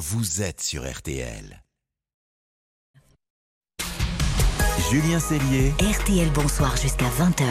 vous êtes sur RTL. Julien Cellier. RTL Bonsoir jusqu'à 20h.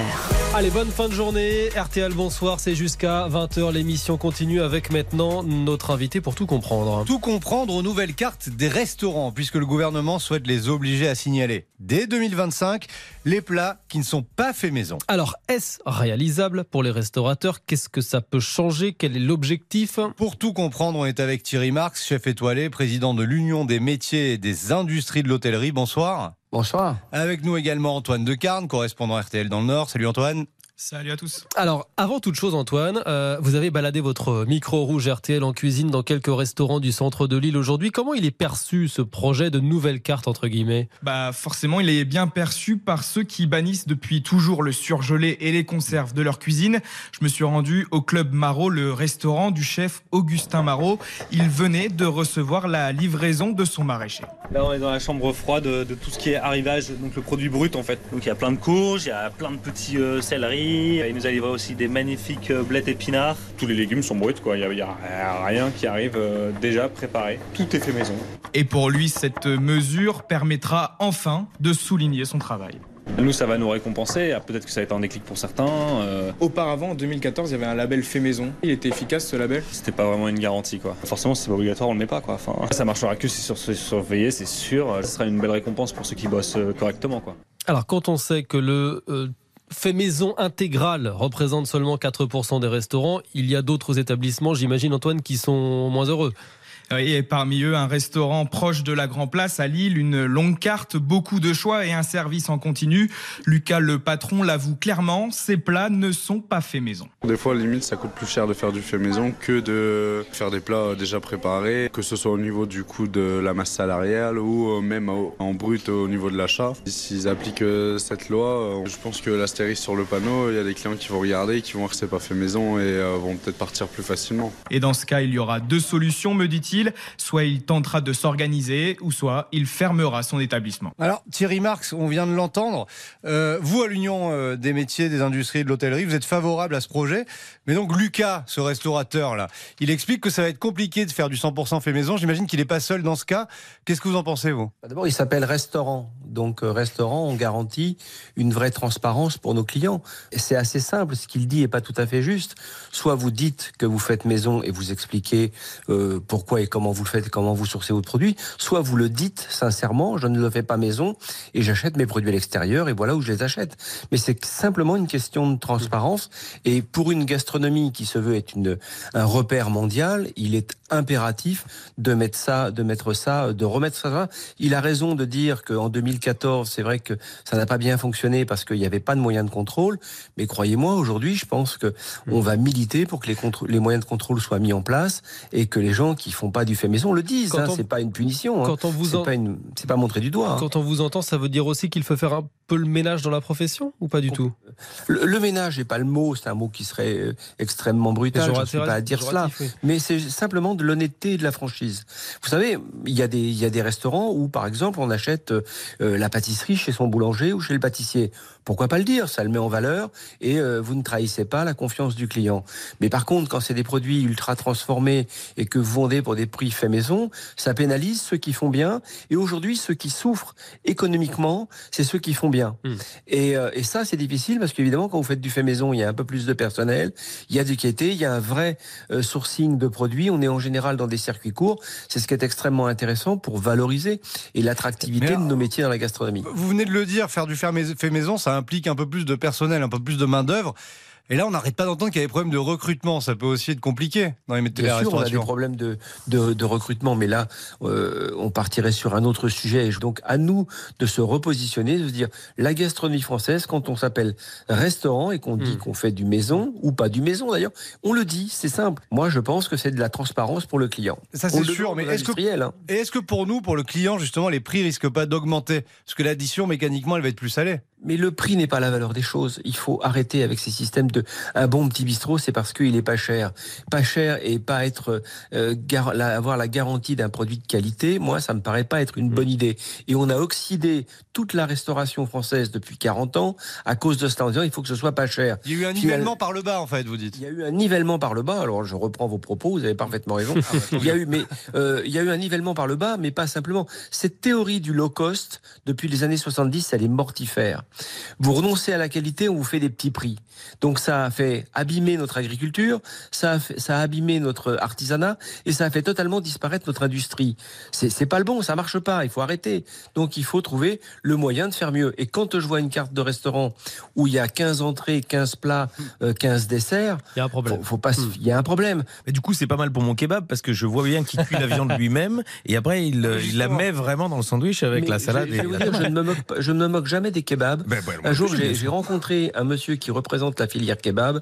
Allez, bonne fin de journée. RTL Bonsoir, c'est jusqu'à 20h. L'émission continue avec maintenant notre invité pour tout comprendre. Tout comprendre aux nouvelles cartes des restaurants, puisque le gouvernement souhaite les obliger à signaler dès 2025 les plats qui ne sont pas faits maison. Alors, est-ce réalisable pour les restaurateurs? Qu'est-ce que ça peut changer? Quel est l'objectif? Pour tout comprendre, on est avec Thierry Marx, chef étoilé, président de l'Union des métiers et des industries de l'hôtellerie. Bonsoir. Bonsoir. Avec nous également Antoine Decarne, correspondant RTL dans le Nord. Salut Antoine. Salut à tous. Alors, avant toute chose, Antoine, euh, vous avez baladé votre micro rouge RTL en cuisine dans quelques restaurants du centre de l'île aujourd'hui. Comment il est perçu ce projet de nouvelle carte entre guillemets? Bah forcément, il est bien perçu par ceux qui bannissent depuis toujours le surgelé et les conserves de leur cuisine. Je me suis rendu au club Marot, le restaurant du chef Augustin Marot. Il venait de recevoir la livraison de son maraîcher. Là, on est dans la chambre froide de, tout ce qui est arrivage, donc le produit brut en fait. Donc il y a plein de courges, il y a plein de petits euh, Il nous a livré aussi des magnifiques euh, blettes épinards. Tous les légumes sont bruts, quoi. Il n'y a, a, rien qui arrive euh, déjà préparé. Tout est fait maison. Et pour lui, cette mesure permettra enfin de souligner son travail. Nous, ça va nous récompenser. Ah, Peut-être que ça va être un déclic pour certains. Euh, Auparavant, en 2014, il y avait un label fait maison. Il était efficace ce label? C'était pas vraiment une garantie, quoi. Forcément, si c'est pas obligatoire, on le met pas, quoi. Enfin, ça marchera que si sur surveillé, c'est sûr. Ce sera une belle récompense pour ceux qui bossent euh, correctement, quoi. Alors, quand on sait que le euh, fait maison intégral représente seulement 4% des restaurants, il y a d'autres établissements, j'imagine Antoine, qui sont moins heureux. Et parmi eux, un restaurant proche de la Grand Place à Lille, une longue carte, beaucoup de choix et un service en continu. Lucas, le patron, l'avoue clairement, ces plats ne sont pas faits maison. Des fois, limite, ça coûte plus cher de faire du fait maison que de faire des plats déjà préparés, que ce soit au niveau du coût de la masse salariale ou même en brut au niveau de l'achat. S'ils appliquent cette loi, je pense que l'astérisque sur le panneau, il y a des clients qui vont regarder, qui vont voir que c'est pas fait maison et vont peut-être partir plus facilement. Et dans ce cas, il y aura deux solutions, me dit-il. Soit il tentera de s'organiser, ou soit il fermera son établissement. Alors, Thierry Marx, on vient de l'entendre. Euh, vous, à l'Union euh, des métiers, des industries et de l'hôtellerie, vous êtes favorable à ce projet. Mais donc, Lucas, ce restaurateur-là, il explique que ça va être compliqué de faire du 100% fait maison. J'imagine qu'il n'est pas seul dans ce cas. Qu'est-ce que vous en pensez, vous? D'abord, il s'appelle restaurant. Donc, euh, restaurant, on garantit une vraie transparence pour nos clients. Et c'est assez simple. Ce qu'il dit n'est pas tout à fait juste. Soit vous dites que vous faites maison et vous expliquez euh, pourquoi et comment vous le faites, comment vous sourcez votre produit. Soit vous le dites sincèrement, je ne le fais pas maison et j'achète mes produits à l'extérieur et voilà où je les achète. Mais c'est simplement une question de transparence. Et pour une gastronomie qui se veut être une, un repère mondial, il est impératif de mettre ça, de mettre ça, de remettre ça. Il a raison de dire qu'en 2014, c'est vrai que ça n'a pas bien fonctionné parce qu'il n'y avait pas de moyens de contrôle. Mais croyez-moi, aujourd'hui, je pense que on va militer pour que les, les moyens de contrôle soient mis en place et que les gens qui font pas du fait maison le disent. Hein. C'est pas une punition. Quand on vous c'est en... pas une... c'est pas montré du doigt. Quand on vous entend, ça veut dire aussi qu'il faut faire un peu le ménage dans la profession ou pas du tout? Le, le, ménage n'est pas le mot, c'est un mot qui serait euh, extrêmement brutal. Je ne suis pas à dire cela, oui. mais c'est simplement de l'honnêteté et de la franchise. Vous savez, il y a des il y a des restaurants où par exemple on achète euh, la pâtisserie chez son boulanger ou chez le pâtissier. Pourquoi pas le dire? Ça le met en valeur et euh, vous ne trahissez pas la confiance du client. Mais par contre, quand c'est des produits ultra transformés et que vous vendez pour des prix faits maison, ça pénalise ceux qui font bien. Et aujourd'hui, ceux qui souffrent économiquement, c'est ceux qui font bien. Mmh. Et, euh, et, ça, c'est difficile parce qu'évidemment, quand vous faites du fait maison, il y a un peu plus de personnel, il y a du qualité, il y a un vrai euh, sourcing de produits. On est en général dans des circuits courts. C'est ce qui est extrêmement intéressant pour valoriser et l'attractivité de nos métiers dans la gastronomie. Vous venez de le dire, faire du fait maison, ça implique un peu plus de personnel, un peu plus de main-d'œuvre. Et là, on n'arrête pas d'entendre qu'il y a des problèmes de recrutement. Ça peut aussi être compliqué dans les métiers de la sûr, restauration. On a des problèmes de, de, de recrutement, mais là, euh, on partirait sur un autre sujet. Donc, à nous de se repositionner, de se dire la gastronomie française, quand on s'appelle restaurant et qu'on dit mmh. qu'on fait du maison ou pas du maison d'ailleurs, on le dit, c'est simple. Moi, je pense que c'est de la transparence pour le client. Ça, c'est sûr. Mais est-ce que, hein. est-ce que pour nous, pour le client, justement, les prix risquent pas d'augmenter? Parce que l'addition, mécaniquement, elle va être plus salée. Mais le prix n'est pas la valeur des choses. Il faut arrêter avec ces systèmes de un bon petit bistrot, c'est parce qu'il est pas cher. Pas cher et pas être euh, gar- la- avoir la garantie d'un produit de qualité. Moi, ça me paraît pas être une bonne idée. Et on a oxydé toute la restauration française depuis 40 ans à cause de cela en disant il faut que ce soit pas cher. Il y a eu un nivellement par le bas, en fait, vous dites. Il y a eu un nivellement par le bas. Alors je reprends vos propos, vous avez parfaitement raison. il y a eu, mais euh, il y a eu un nivellement par le bas, mais pas simplement. Cette théorie du low cost depuis les années 70, elle est mortifère. Vous renoncez à la qualité, on vous fait des petits prix. Donc ça a fait abîmer notre agriculture, ça a, fait- ça a abîmé notre artisanat et ça a fait totalement disparaître notre industrie. C'est pas le bon, ça marche pas. Il faut arrêter. Donc il faut trouver le moyen de faire mieux. Et quand je vois une carte de restaurant où il y a 15 entrées, 15 plats, euh, 15 desserts, Il y a un problème. faut, faut pas, se- il y a un problème. Mais du coup, c'est pas mal pour mon kebab parce que je vois bien qu'il cuit la viande lui-même et après il, euh, il la met vraiment dans le sandwich avec Mais la salade. Je, vais et vous la dire, je tomate. ne me moque, pas- je ne me moque jamais des kebabs. Ben, ben, Un jour, j'ai rencontré un monsieur qui représente la filière kebab,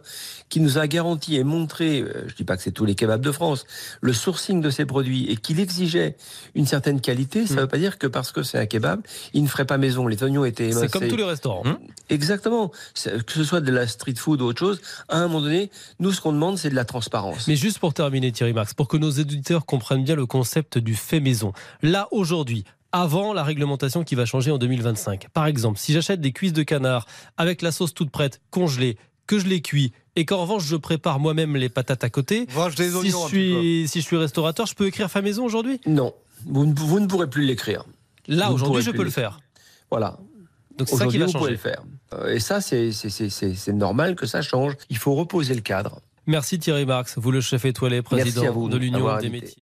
qui nous a garanti et montré, euh, je dis pas que c'est tous les kebabs de France, le sourcing de ses produits et qu'il exigeait une certaine qualité. Ça ne veut pas dire que parce que c'est un kebab, il ne ferait pas maison. Les oignons étaient C'est émincés. comme tous les restaurants. Hum. Exactement. C'est- Que ce soit de la street food ou autre chose, à un moment donné, nous, ce qu'on demande, c'est de la transparence. Mais juste pour terminer, Thierry Marx, pour que nos éditeurs comprennent bien le concept du fait maison. Là, aujourd'hui, avant la réglementation qui va changer en 2025, par exemple, si j'achète des cuisses de canard avec la sauce toute prête, congelée, que je les cuis, et qu'en revanche je prépare moi-même les patates à côté, des si je, suis, si je suis restaurateur, je peux écrire fait maison aujourd'hui? Non, vous ne, vous ne pourrez plus l'écrire. Là, aujourd'hui, je peux le faire. Voilà. Donc c'est ça qui Aujourd'hui, va vous pouvez changer. le faire. Euh, Et ça, c'est c'est- c'est- c'est- c'est normal que ça change. Il faut reposer le cadre. Merci Thierry Marx, vous le chef étoilé, Merci président à vous de l'Union des invité. métiers.